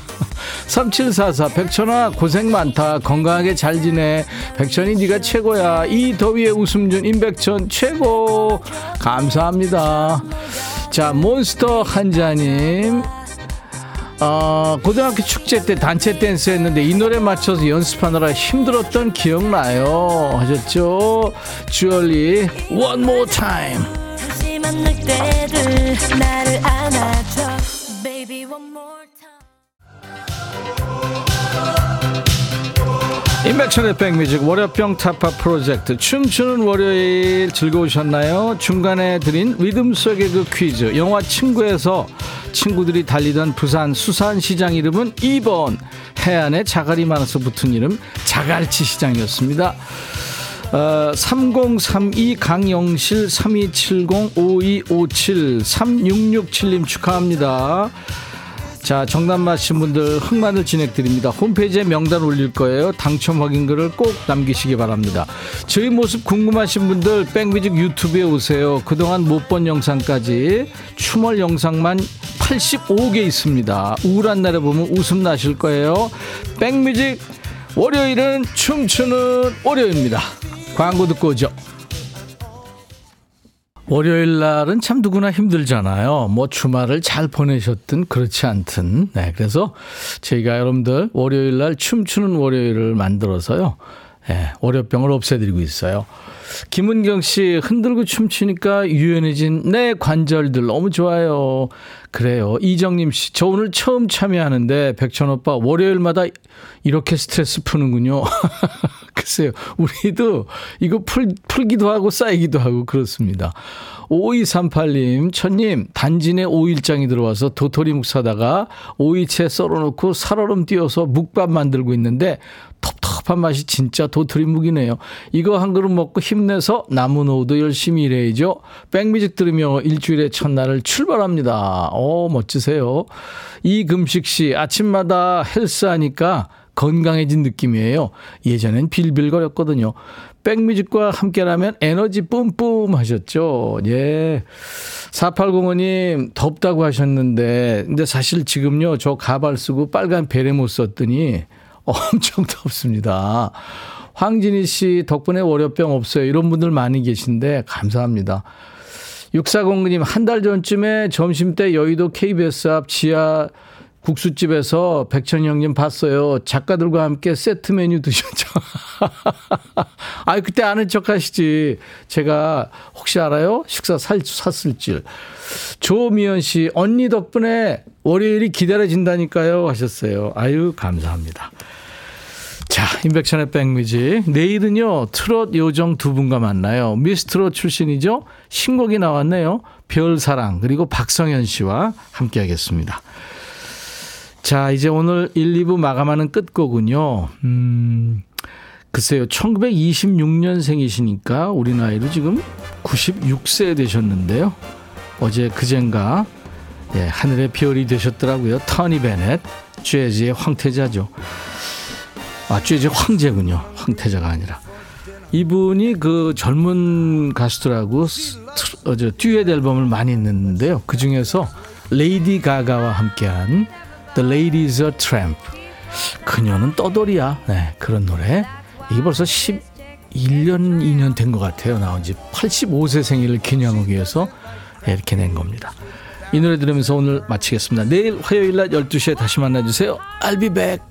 Speaker 1: 3744 백천아 고생 많다. 건강하게 잘 지내. 백천이 네가 최고야. 이 더위에 웃음 준 임백천 최고. 감사합니다. 자 몬스터 한자님 어, 고등학교 축제 때 단체 댄스 했는데 이 노래 맞춰서 연습하느라 힘들었던 기억나요? 하셨죠? 주얼리 One More Time 임백천의 백뮤직 월요병 타파 프로젝트. 춤추는 월요일 즐거우셨나요? 중간에 드린 리듬 속의 그 퀴즈. 영화 친구에서 친구들이 달리던 부산 수산시장 이름은 2번. 해안에 자갈이 많아서 붙은 이름 자갈치 시장이었습니다. 어, 3032 강영실 3270 5257 3667님 축하합니다 자, 정답 맞힌 분들 흑마늘 진행드립니다. 홈페이지에 명단 올릴 거예요. 당첨 확인글을 꼭 남기시기 바랍니다. 저희 모습 궁금하신 분들 백뮤직 유튜브에 오세요. 그동안 못 본 영상까지 추멀 영상만 85개 있습니다. 우울한 날에 보면 웃음 나실 거예요. 백뮤직 월요일은 춤추는 월요일입니다. 광고 듣고 오죠. 월요일 날은 참 누구나 힘들잖아요. 뭐 주말을 잘 보내셨든 그렇지 않든. 네, 그래서 저희가 여러분들 월요일 날 춤추는 월요일을 만들어서요. 예, 월요병을 없애드리고 있어요. 김은경 씨, 흔들고 춤추니까 유연해진 내 관절들 너무 좋아요. 그래요. 이정님 씨, 저 오늘 처음 참여하는데 백천 오빠 월요일마다 이렇게 스트레스 푸는군요. 글쎄요. 우리도 이거 풀, 풀기도 하고 쌓이기도 하고 그렇습니다. 5238님, 천님, 단진에 오일장이 들어와서 도토리묵 사다가 오이채 썰어놓고 살얼음 띄워서 묵밥 만들고 있는데 텁텁한 맛이 진짜 도토리묵이네요. 이거 한 그릇 먹고 힘내서 남은 오후도 열심히 일해야죠. 백뮤직 들으며 일주일의 첫날을 출발합니다. 오, 멋지세요. 이금식 씨, 아침마다 헬스하니까 건강해진 느낌이에요. 예전엔 빌빌거렸거든요. 백뮤직과 함께라면 에너지 뿜뿜 하셨죠. 예. 4805님, 덥다고 하셨는데, 근데 사실 지금요, 저 가발 쓰고 빨간 베레 못 썼더니 엄청 덥습니다. 황진희 씨 덕분에 월요병 없어요. 이런 분들 많이 계신데, 감사합니다. 6409님, 한 달 전쯤에 점심 때 여의도 KBS 앞 지하 국수집에서 백천이 형님 봤어요. 작가들과 함께 세트 메뉴 드셨죠. 아, 그때 아는 척 하시지. 제가 혹시 알아요? 식사 살, 샀을 줄. 조미연 씨, 언니 덕분에 월요일이 기다려진다니까요. 하셨어요. 아유, 감사합니다. 자, 인백션의 백뮤직. 내일은요, 트롯 요정 두 분과 만나요. 미스트롯 출신이죠? 신곡이 나왔네요. 별사랑, 그리고 박성현 씨와 함께 하겠습니다. 자, 이제 오늘 1, 2부 마감하는 끝곡은요. 음, 글쎄요, 1926년생이시니까 우리 나이로 지금 96세 되셨는데요. 어제 그젠가 예, 하늘의 별이 되셨더라고요. 터니 베넷, 재즈의 황태자죠. 아, 재즈 황제군요. 황태자가 아니라. 이분이 그 젊은 가수들하고 어, 저 듀엣 앨범을 많이 냈는데요. 그 중에서 레이디 가가와 함께한 The Ladies a Tramp. 그녀는 떠돌이야. 네, 그런 노래. 이게 벌써 11년, 2년 된 것 같아요. 나온 지 85세 생일을 기념하기 위해서 이렇게 낸 겁니다. 이 노래 들으면서 오늘 마치겠습니다. 내일 화요일 낮 12시에 다시 만나주세요. I'll be back.